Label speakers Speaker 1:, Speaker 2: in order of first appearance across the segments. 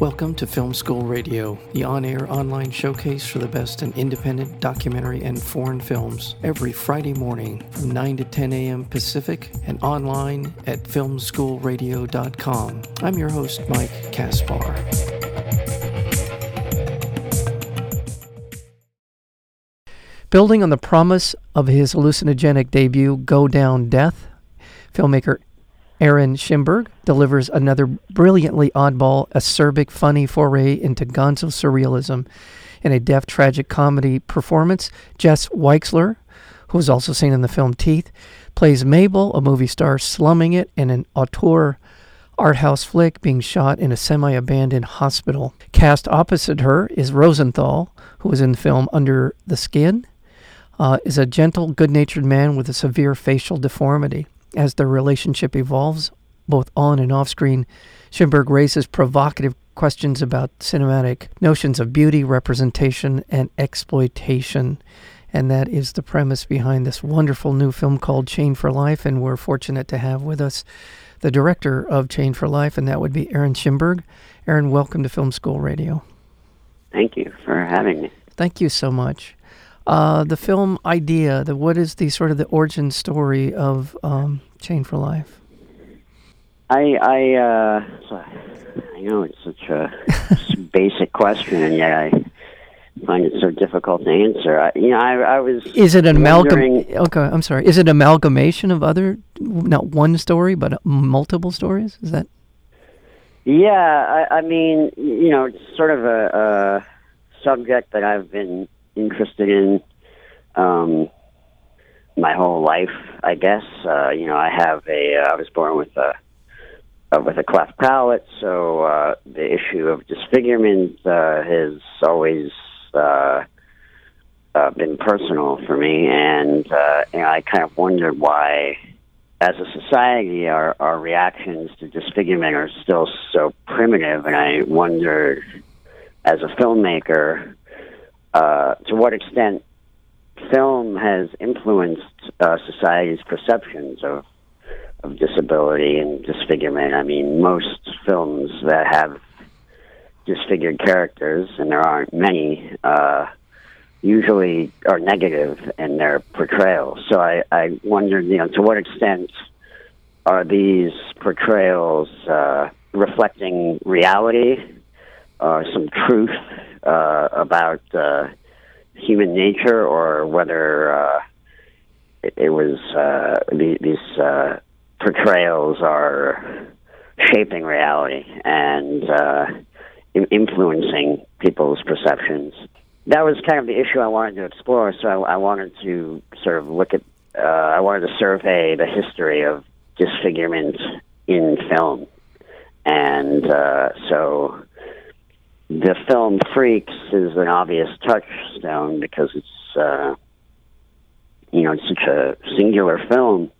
Speaker 1: Welcome to Film School Radio, the on air online showcase for the best in independent documentary and foreign films, every Friday morning from 9 to 10 a.m. Pacific and online at filmschoolradio.com. I'm your host, Mike Kaspar. Building on the promise of his hallucinogenic debut, Go Down Death, filmmaker Aaron Schimberg delivers another brilliantly oddball, acerbic, funny foray into gonzo surrealism in a deaf tragic comedy performance. Jess Weixler, who was also seen in the film Teeth, plays Mabel, a movie star slumming it in an auteur art house flick being shot in a semi abandoned hospital. Cast opposite her is Rosenthal, who was in the film Under the Skin, uh, is a gentle, good natured man with a severe facial deformity. As their relationship evolves, both on and off screen, Schimberg raises provocative questions about cinematic notions of beauty, representation, and exploitation. And that is the premise behind this wonderful new film called Chained for Life. And we're fortunate to have with us the director of Chained for Life, and that would be Aaron Schimberg. Aaron, welcome to Film School Radio.
Speaker 2: Thank you for having me.
Speaker 1: Thank you so much. Uh, the film idea, the what is the sort of the origin story of um, Chained for Life?
Speaker 2: I I uh, I know it's such a basic question, and yet I find it so difficult to answer. I, you know, I, I was.
Speaker 1: Is it an amalgam? Okay, I'm sorry. Is it amalgamation of other, not one story, but multiple stories? Is that?
Speaker 2: Yeah, I, I mean, you know, it's sort of a, a subject that I've been interested in um, my whole life, I guess. Uh, you know, I have a. Uh, I was born with a uh, with a cleft palate, so uh, the issue of disfigurement uh, has always uh, uh, been personal for me, and uh, you know, I kind of wondered why, as a society, our our reactions to disfigurement are still so primitive, and I wondered, as a filmmaker, uh, to what extent film has influenced uh, society's perceptions of of disability and disfigurement. I mean, most films that have disfigured characters, and there aren't many, uh, usually are negative in their portrayal. So I, I wondered, you know, to what extent are these portrayals uh, reflecting reality or some truth uh, about uh, human nature or whether uh, it, it was uh, the, these uh, portrayals are shaping reality and uh, influencing people's perceptions. That was kind of the issue I wanted to explore. So I, I wanted to sort of look at, uh, I wanted to survey the history of disfigurement in film. And uh, so the film Freaks is an obvious touchstone because it's uh, you know it's such a singular film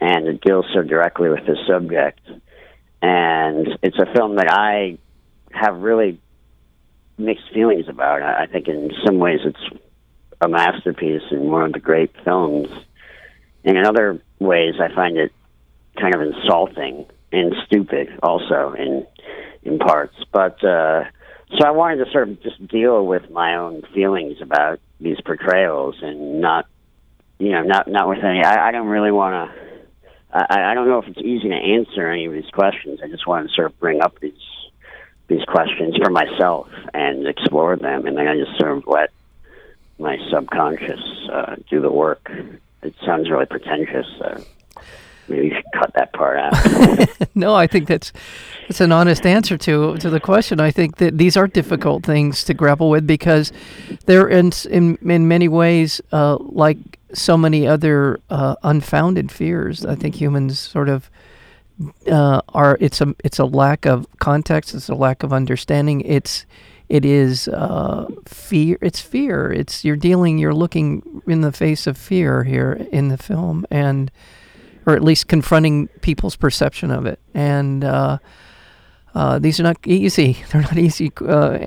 Speaker 2: and it deals so directly with the subject. And it's a film that I have really mixed feelings about. I think in some ways it's a masterpiece and one of the great films. And in other ways, I find it kind of insulting and stupid, also in in parts. But uh, so I wanted to sort of just deal with my own feelings about these portrayals and not, you know, not not with any. I, I don't really want to. I, I don't know if it's easy to answer any of these questions. I just wanted to sort of bring up these these questions for myself and explore them, and then I just sort of let my subconscious uh, do the work. It sounds really pretentious. Uh, maybe cut that part out.
Speaker 1: no, I think that's that's an honest answer to to the question. I think that these are difficult things to grapple with because they're in in, in many ways uh, like so many other uh, unfounded fears. I think humans sort of uh, are. It's a it's a lack of context. It's a lack of understanding. It's it is uh, fear. It's fear. It's you're dealing. You're looking in the face of fear here in the film, and or at least confronting people's perception of it. And uh, uh, these are not easy. They're not easy uh,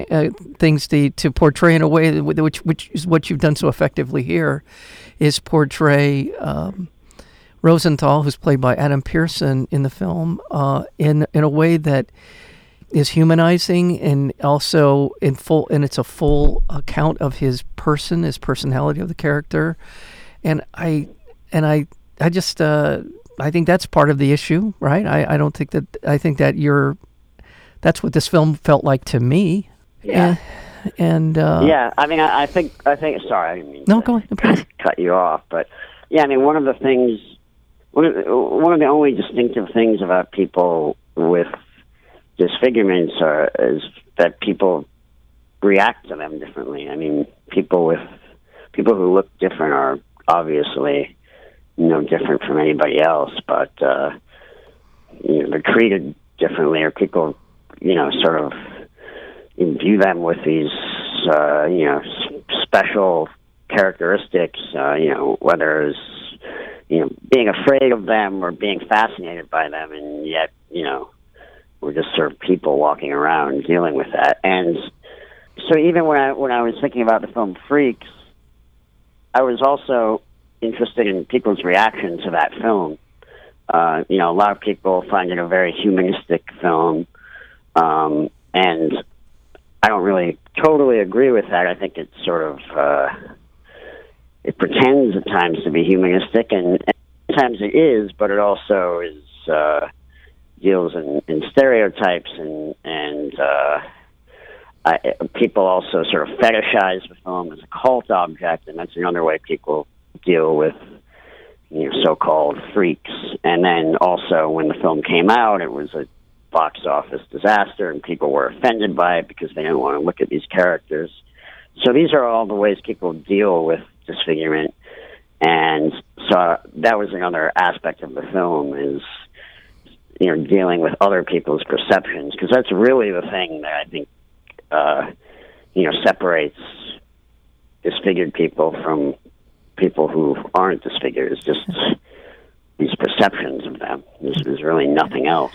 Speaker 1: uh, things to, to portray in a way that, which which is what you've done so effectively here, is portray um, Rosenthal, who's played by Adam Pearson in the film, uh, in in a way that is humanizing and also in full and it's a full account of his person, his personality of the character, and I and I I just uh, I think that's part of the issue, right? I, I don't think that I think that you're that's what this film felt like to me.
Speaker 2: Yeah.
Speaker 1: And, and uh,
Speaker 2: yeah, I mean, I, I think I think. Sorry, I didn't mean
Speaker 1: No,
Speaker 2: to
Speaker 1: go ahead,
Speaker 2: cut you off, but yeah, I mean, one of the things, one of the, one of the only distinctive things about people with disfigurements are is that people react to them differently. I mean, people with people who look different are obviously no different from anybody else, but uh, you know, they're treated differently, or people, you know, sort of imbue them with these, uh, you know, special characteristics. Uh, you know, whether it's you know being afraid of them or being fascinated by them, and yet you know we're just sort of people walking around dealing with that. And so even when I when I was thinking about the film Freaks, I was also interested in people's reaction to that film. Uh, you know, a lot of people find it a very humanistic film, um, and I don't really totally agree with that. I think it's sort of uh, it pretends at times to be humanistic, and, and sometimes it is, but it also is uh, deals in, in stereotypes and and uh, I, people also sort of fetishize the film as a cult object, and that's another way people deal with you know so-called freaks. And then also when the film came out, it was a box office disaster, and people were offended by it because they didn't want to look at these characters. So these are all the ways people deal with disfigurement, and so that was another aspect of the film is you know dealing with other people's perceptions because that's really the thing that I think uh, you know separates disfigured people from people who aren't disfigured. It's just these perceptions of them. There's, there's really nothing else.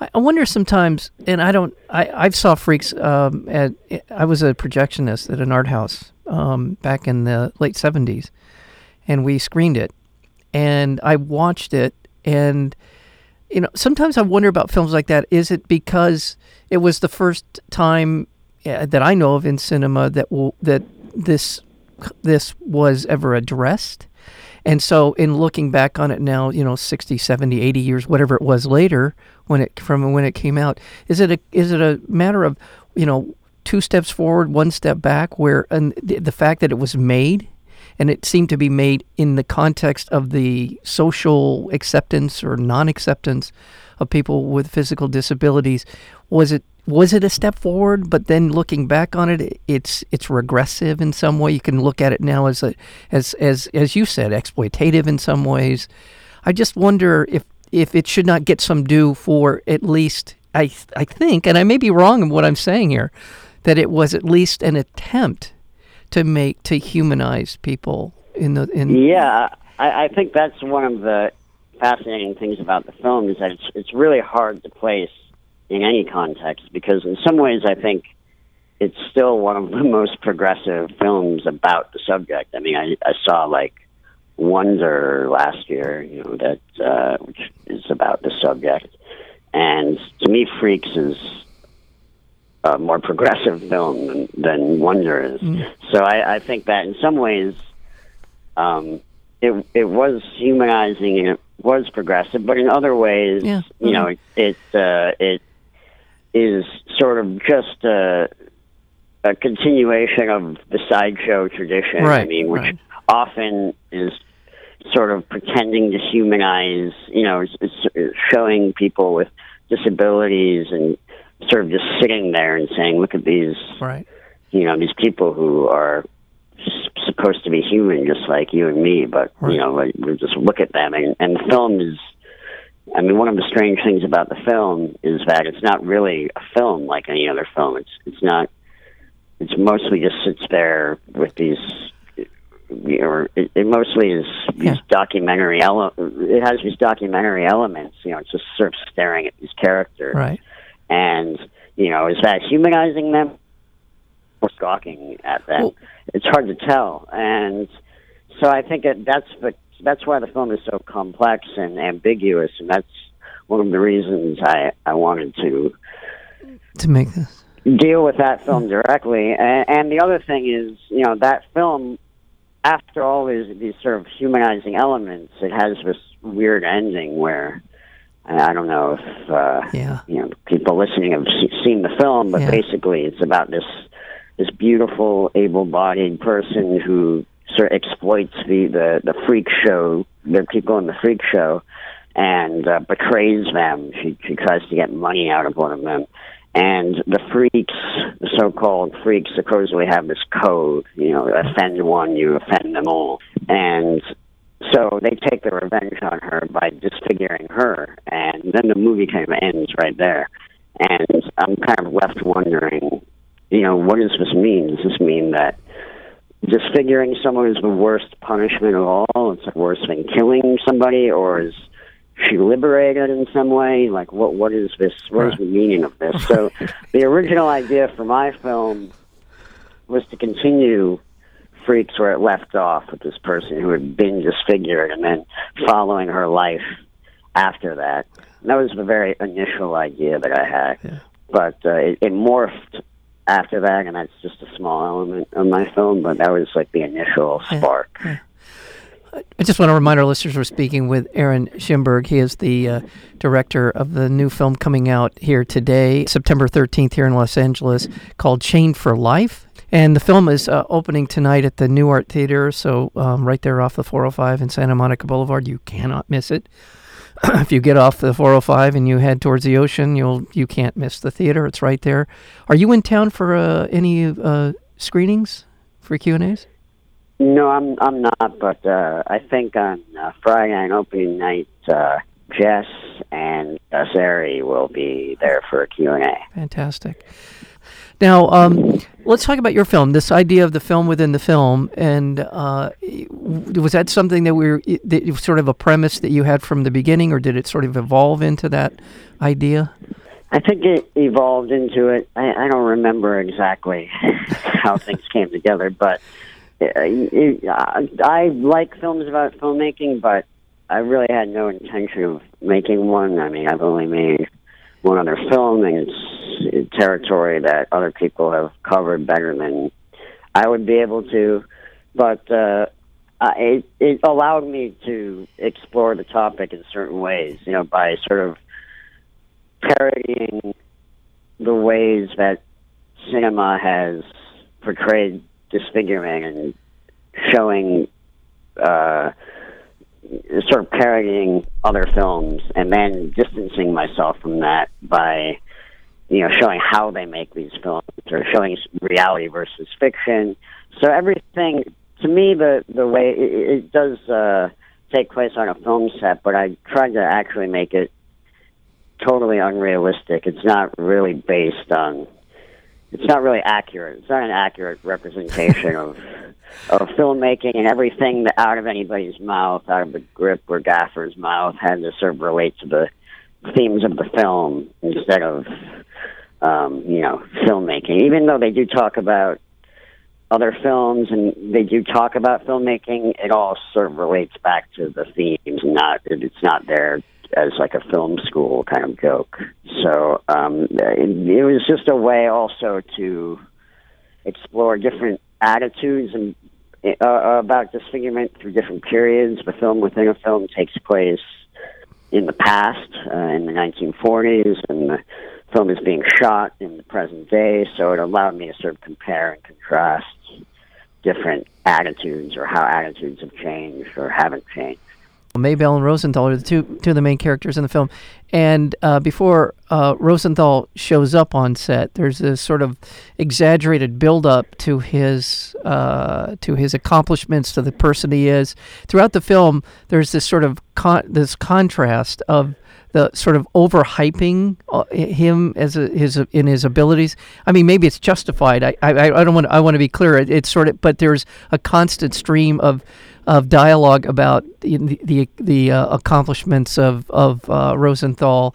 Speaker 1: I wonder sometimes, and I don't. I I've saw Freaks. Um, at I was a projectionist at an art house um, back in the late seventies, and we screened it, and I watched it, and you know, sometimes I wonder about films like that. Is it because it was the first time uh, that I know of in cinema that will that this this was ever addressed? And so in looking back on it now, you know, 60, 70, 80 years whatever it was later when it from when it came out, is it a is it a matter of, you know, two steps forward, one step back where and the, the fact that it was made and it seemed to be made in the context of the social acceptance or non-acceptance of people with physical disabilities was it was it a step forward? But then looking back on it it's it's regressive in some way. You can look at it now as a as as as you said exploitative in some ways. I just wonder if if it should not get some due for at least i i think and i may be wrong in what i'm saying here that it was at least an attempt to make to humanize people in the in
Speaker 2: Yeah, I, I think that's one of the fascinating things about the film is that it's it's really hard to place in any context because in some ways I think it's still one of the most progressive films about the subject. I mean, I, I saw like Wonder last year, you know, that uh, which is about the subject, and to me, Freaks is a more progressive film than, than Wonder is. So I, I think that in some ways, um, it it was humanizing and it was progressive, but in other ways,
Speaker 1: Yeah.
Speaker 2: you know, it it, uh, it is sort of just a, a continuation of the sideshow tradition. I mean, which
Speaker 1: right.
Speaker 2: often is sort of pretending to humanize, you know, it's, it's showing people with disabilities and sort of just sitting there and saying, "Look at these,
Speaker 1: right
Speaker 2: you know, these people who are s- supposed to be human, just like you and me, but
Speaker 1: Right.
Speaker 2: you know, like, we just look at them." And, and the film is, I mean, one of the strange things about the film is that it's not really a film like any other film. It's it's not. It's mostly just sits there with these. You know, it, it mostly is these
Speaker 1: Yeah.
Speaker 2: documentary ele- It has these documentary elements. You know, it's just sort of staring at these characters
Speaker 1: right
Speaker 2: and you know, is that humanizing them or stalking at them?
Speaker 1: Well-
Speaker 2: it's hard to tell, and so I think that that's the that's why the film is so complex and ambiguous, and that's one of the reasons I I wanted to
Speaker 1: to make this.
Speaker 2: deal with that film directly. And, and the other thing is, you know, that film, after all these these sort of humanizing elements, it has this weird ending where I don't know if uh,
Speaker 1: Yeah.
Speaker 2: you know people listening have seen the film, but
Speaker 1: Yeah.
Speaker 2: basically it's about this this beautiful, able-bodied person who sort of exploits the the, the freak show, the people in the freak show, and uh, betrays them. She she tries to get money out of one of them. And the freaks, the so-called freaks, supposedly have this code. You know, offend one, you offend them all. And so they take their revenge on her by disfiguring her, and then the movie kind of ends right there. And I'm kind of left wondering, you know, what does this mean? Does this mean that disfiguring someone is the worst punishment of all? It's worse than killing somebody, or is she liberated in some way? Like, what what is this? What is the meaning of this? So, the original idea for my film was to continue freaks where it left off with this person who had been disfigured and then following her life after that. And that was the very initial idea that I had.
Speaker 1: Yeah.
Speaker 2: But uh, it, it morphed after that, and that's just a small element of my film, but that was like the initial spark.
Speaker 1: I just want to remind our listeners we're speaking with Aaron Schimberg. He is the uh, director of the new film coming out here today, September 13th, here in Los Angeles, called Chained for Life. And the film is uh, opening tonight at the Nuart Theater, so um, right there off the 405 in Santa Monica Boulevard. You cannot miss it. if you get off the 405 and you head towards the ocean, you'll you can't miss the theater. It's right there. Are you in town for uh, any uh, screenings for Q and A's?
Speaker 2: No, I'm I'm not, but uh, I think on uh, Friday night opening night, uh, Jess and Sari will be there for a Q&A.
Speaker 1: Fantastic. Now, um, let's talk about your film. This idea of the film within the film, and uh, was that something that we were that was sort of a premise that you had from the beginning, or did it sort of evolve into that idea?
Speaker 2: I think it evolved into it. I, I don't remember exactly how things came together, but uh, it, I like films about filmmaking, but I really had no intention of making one. I mean, I've only made one other film, and it's territory that other people have covered better than I would be able to. But uh, it, it allowed me to explore the topic in certain ways, you know, by sort of parodying the ways that cinema has portrayed disfigurement and showing uh, sort of parodying other films and then distancing myself from that by you know showing how they make these films or showing reality versus fiction. So everything to me the the way it, it does uh take place on a film set but i tried to actually make it totally unrealistic. It's not really based on it's not really accurate. It's not an accurate representation of of filmmaking and everything that out of anybody's mouth, out of the grip or gaffer's mouth, had to sort of relate to the themes of the film instead of, um, you know, filmmaking. Even though they do talk about other films and they do talk about filmmaking, it all sort of relates back to the themes. Not it's not there as like a film school kind of joke. So um, it, it was just a way also to explore different attitudes and uh, about disfigurement through different periods. The film within a film takes place in the past, uh, in the 1940s, and the film is being shot in the present day. So it allowed me to sort of compare and contrast different attitudes or how attitudes have changed or haven't changed.
Speaker 1: Mabel and Rosenthal are the two two of the main characters in the film. And uh, before uh, Rosenthal shows up on set, there's this sort of exaggerated build-up to his uh, to his accomplishments, to the person he is. Throughout the film, there's this sort of con- this contrast of the sort of overhyping uh, him as a, his in his abilities. I mean, maybe it's justified. I I, I don't want I want to be clear. It, it's sort of, but there's a constant stream of of dialogue about the the, the uh, accomplishments of of uh, Rosenthal.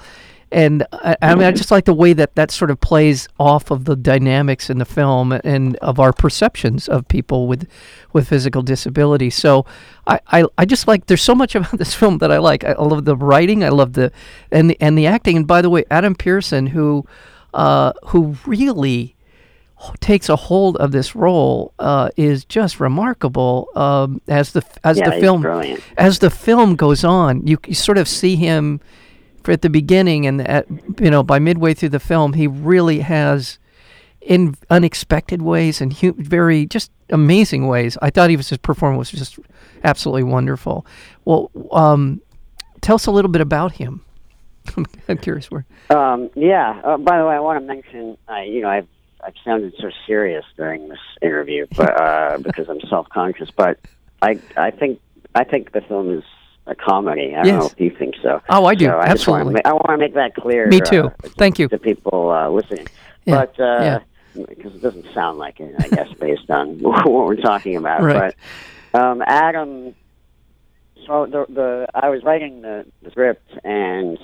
Speaker 1: And I, I mean, I just like the way that that sort of plays off of the dynamics in the film and of our perceptions of people with with physical disability. So I, I, I just like there's so much about this film that I like. I love the writing, I love the and the and the acting. And by the way, Adam Pearson, who uh, who really takes a hold of this role uh, is just remarkable. Um, as the as
Speaker 2: Yeah,
Speaker 1: the film
Speaker 2: brilliant.
Speaker 1: as the film goes on, you, you sort of see him at the beginning, and at you know by midway through the film, he really has in unexpected ways and hu- very just amazing ways. I thought he was his performance was just absolutely wonderful. Well, um, tell us a little bit about him. I'm curious where.
Speaker 2: Um, yeah. Uh, by the way, I want to mention, I, you know, I've I've sounded so serious during this interview, but uh, because I'm self-conscious. But I I think I think the film is a comedy. I don't know
Speaker 1: Yes.
Speaker 2: if you think so.
Speaker 1: Oh, I do.
Speaker 2: So I wanna
Speaker 1: Absolutely.
Speaker 2: ma- I want to make that clear.
Speaker 1: Me too.
Speaker 2: uh,
Speaker 1: Thank you.
Speaker 2: to people uh, listening.
Speaker 1: Yeah,
Speaker 2: But uh,
Speaker 1: yeah.
Speaker 2: because it doesn't sound like it, I guess, based on what we're talking about.
Speaker 1: Right.
Speaker 2: But um, Adam, so the the I was writing the, the script and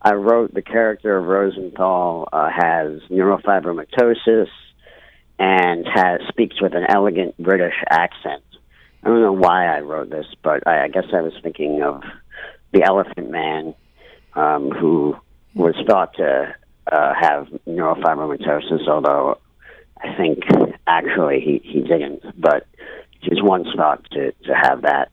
Speaker 2: I wrote the character of Rosenthal uh, has neurofibromatosis and has speaks with an elegant British accent. I don't know why I wrote this, but I, I guess I was thinking of the Elephant Man, um, who was thought to uh, have neurofibromatosis, although I think actually he, he didn't, but he was once thought to, to have that.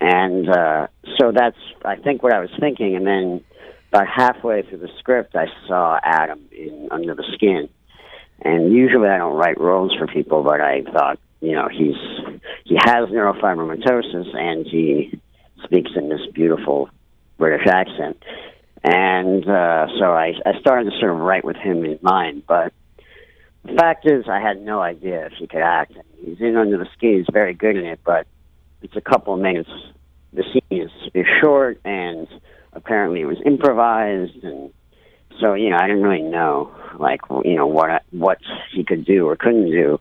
Speaker 2: And uh, so that's, I think, what I was thinking. And then about halfway through the script, I saw Adam in Under the Skin. And usually I don't write roles for people, but I thought, you know, he's he has neurofibromatosis and he speaks in this beautiful British accent. And uh, so I, I started to sort of write with him in mind. But the fact is, I had no idea if he could act. He's in Under the Skin, he's very good in it, but it's a couple of minutes. The scene is, is short, and apparently it was improvised. And so, you know, I didn't really know, like, you know, what I, what he could do or couldn't do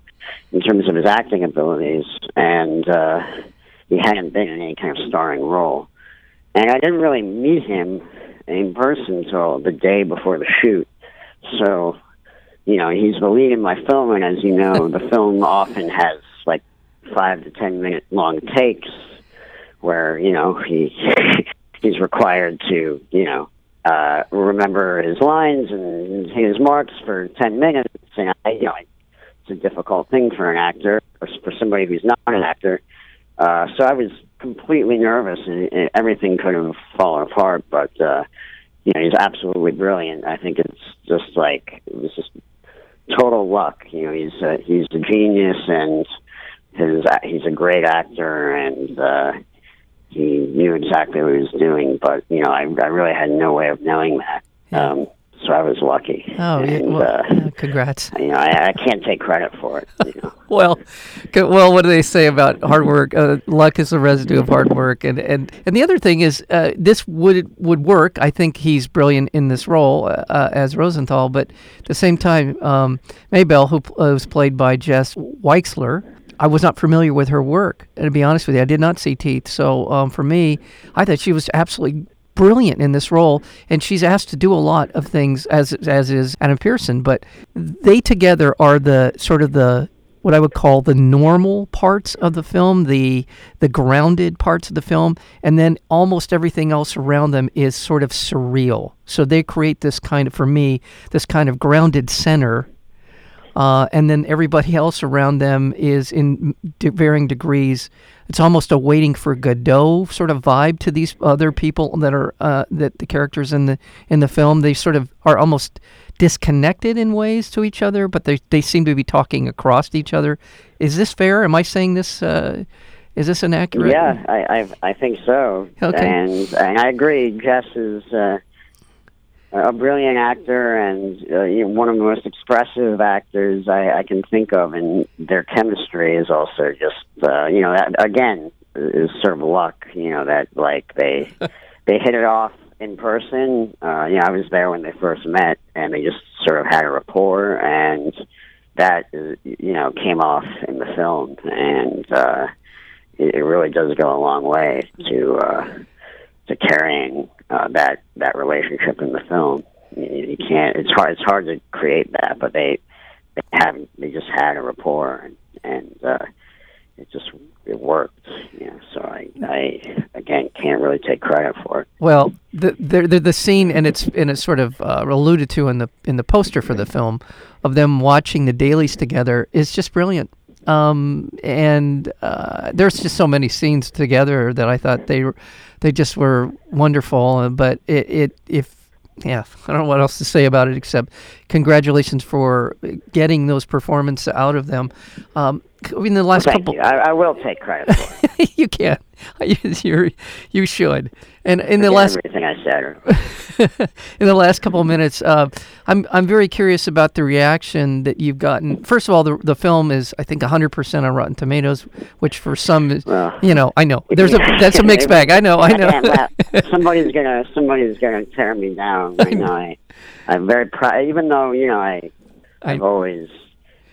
Speaker 2: in terms of his acting abilities. And uh, he hadn't been in any kind of starring role. And I didn't really meet him in person until the day before the shoot. So, you know, he's the lead in my film, and as you know, the film often has like five to ten minute long takes where you know he he's required to you know uh, remember his lines and his marks for ten minutes, and I, you know, it's a difficult thing for an actor or for somebody who's not an actor. Uh, so I was completely nervous, and, and everything could have fallen apart. But uh, you know, he's absolutely brilliant. I think it's just like it was just total luck. You know, he's a, he's a genius, and his he's a great actor, and uh, he knew exactly what he was doing. But you know, I I really had no way of knowing that. Um, so I was lucky.
Speaker 1: Oh, yeah,
Speaker 2: and,
Speaker 1: well,
Speaker 2: uh,
Speaker 1: yeah, congrats.
Speaker 2: you know, I, I can't take credit for it. You know.
Speaker 1: Well, well, what do they say about hard work? Uh, luck is the residue of hard work, and and and the other thing is, uh, this would would work. I think he's brilliant in this role uh, uh, as Rosenthal, but at the same time, um, Mabel, who uh, was played by Jess Weixler, I was not familiar with her work. And to be honest with you, I did not see Teeth. So um, for me, I thought she was absolutely brilliant in this role, and she's asked to do a lot of things as as is Adam Pearson. But they together are the sort of the what I would call the normal parts of the film, the the grounded parts of the film, and then almost everything else around them is sort of surreal. So they create this kind of, for me, this kind of grounded center uh, and then everybody else around them is in d- varying degrees. It's almost a waiting for Godot sort of vibe to these other people that are uh, that the characters in the in the film. They sort of are almost disconnected in ways to each other, but they they seem to be talking across each other. Is this fair? Am I saying this? Uh, is this an accurate?
Speaker 2: Yeah, I, I I think so.
Speaker 1: Okay.
Speaker 2: And and I agree. Jess is uh, a brilliant actor and uh, you know, one of the most expressive actors I, I can think of, and their chemistry is also just uh, you know that again is sort of luck. You know that like they they hit it off in person. Uh, you know, I was there when they first met, and they just sort of had a rapport, and that uh, you know came off in the film, and. uh it, it really does go a long way to uh, to carrying uh, that that relationship in the film. You, you can't. It's hard. It's hard to create that, but they they have they just had a rapport, and, and uh, it just it worked. Know, so I I again can't really take credit for it.
Speaker 1: Well, the, the the the scene and it's and it's sort of uh, alluded to in the in the poster for the film of them watching the dailies together is just brilliant. Um, and uh, there's just so many scenes together that I thought they they just were wonderful. uh, But it, it if yeah, I don't know what else to say about it except congratulations for getting those performances out of them. Um, in the last
Speaker 2: Thank
Speaker 1: couple,
Speaker 2: you. I, I will take credit for it.
Speaker 1: you can, you you're, you should. And in the last
Speaker 2: everything I said.
Speaker 1: in the last couple of minutes, uh, I'm I'm very curious about the reaction that you've gotten. First of all, the the film is I think 100 percent on Rotten Tomatoes, which for some is
Speaker 2: Well,
Speaker 1: you know I know there's a that's a mixed bag. I know I know.
Speaker 2: somebody's gonna somebody's gonna tear me down. I know. I, I'm very proud. Even though you know I,
Speaker 1: I-
Speaker 2: I've always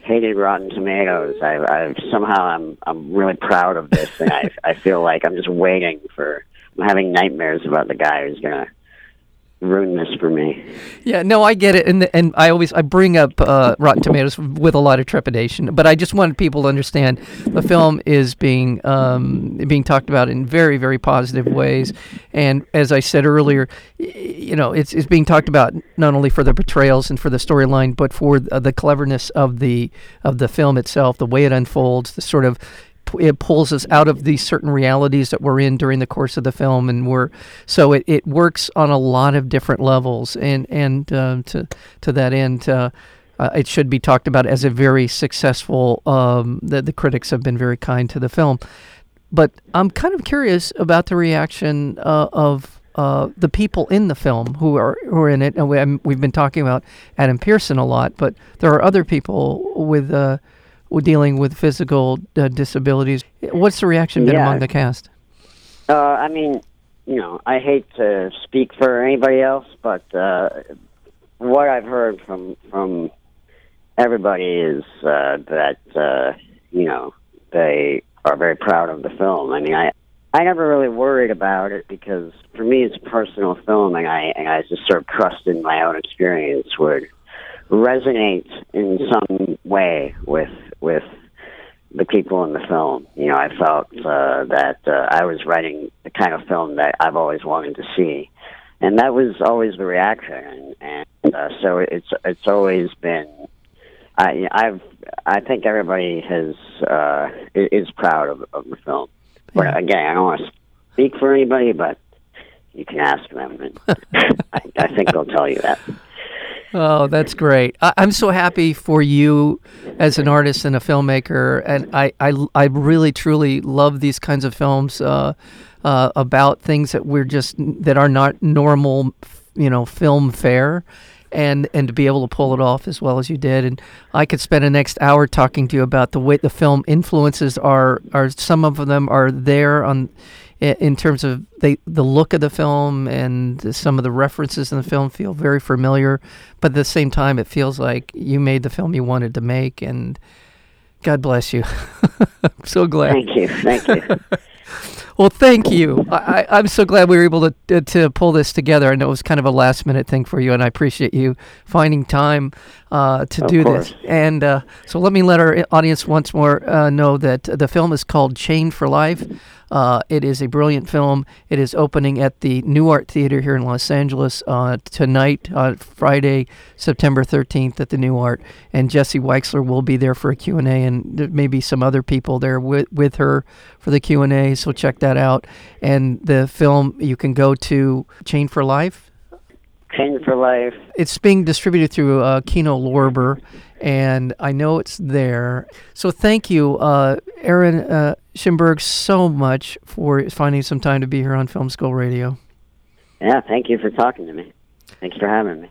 Speaker 2: hated Rotten Tomatoes. I, I've somehow I'm I'm really proud of this, and I I feel like I'm just waiting for. I'm having nightmares about the guy who's gonna ruin this for me.
Speaker 1: Yeah, no, I get it, and and I always I bring up uh, Rotten Tomatoes with a lot of trepidation, but I just wanted people to understand the film is being um, being talked about in very very positive ways, and as I said earlier, you know, it's it's being talked about not only for the portrayals and for the storyline, but for the, the cleverness of the of the film itself, the way it unfolds, the sort of it pulls us out of these certain realities that we're in during the course of the film, and we're so it, it works on a lot of different levels, and and um, to to that end. Uh, uh, it should be talked about as a very successful. Um, the, the critics have been very kind to the film, but I'm kind of curious about the reaction uh, of uh, the people in the film who are who are in it. And we, we've been talking about Adam Pearson a lot, but there are other people with uh, dealing with physical uh, disabilities. What's the reaction been
Speaker 2: Yeah.
Speaker 1: among the cast?
Speaker 2: Uh, I mean, you know, I hate to speak for anybody else, but uh, what I've heard from from everybody is uh, that uh, you know they are very proud of the film. I mean, I I never really worried about it because for me it's a personal film, and I and I just sort of trusted my own experience would resonate in some way with with the people in the film. You know, I felt uh, that uh, I was writing the kind of film that I've always wanted to see, and that was always the reaction. And, and uh, so it's it's always been. I I've I think everybody has uh, is proud of, of the film. But again, I don't want to speak for anybody, but you can ask them, and I, I think they'll tell you that.
Speaker 1: Oh, that's great. I, I'm so happy for you as an artist and a filmmaker. And I, I, I really, truly love these kinds of films uh, uh, about things that we're just, that are not normal, you know, film fare. And, and to be able to pull it off as well as you did, and I could spend the next hour talking to you about the way the film influences are are some of them are there on in terms of they the look of the film and some of the references in the film feel very familiar, but at the same time it feels like you made the film you wanted to make, and God bless you. I'm so glad.
Speaker 2: Thank you, thank you.
Speaker 1: Well, thank you. I, I, I'm so glad we were able to to pull this together. I know it was kind of a last minute thing for you, and I appreciate you finding time uh, to
Speaker 2: Of
Speaker 1: do
Speaker 2: course.
Speaker 1: this. And uh, so let me let our audience once more uh, know that the film is called Chained for Life. Uh, it is a brilliant film. It is opening at the Nuart Theater here in Los Angeles uh, tonight, uh, Friday, September 13th at the Nuart. And Jesse Weixler will be there for a Q&A, and maybe some other people there with, with her for the Q&A, so check that out. And the film, you can go to Chained for Life.
Speaker 2: Chained for life.
Speaker 1: It's being distributed through uh, Kino Lorber, and I know it's there. So thank you, uh, Aaron uh, Schimberg, so much for finding some time to be here on Film School Radio.
Speaker 2: Yeah, thank you for talking to me. Thanks for having me.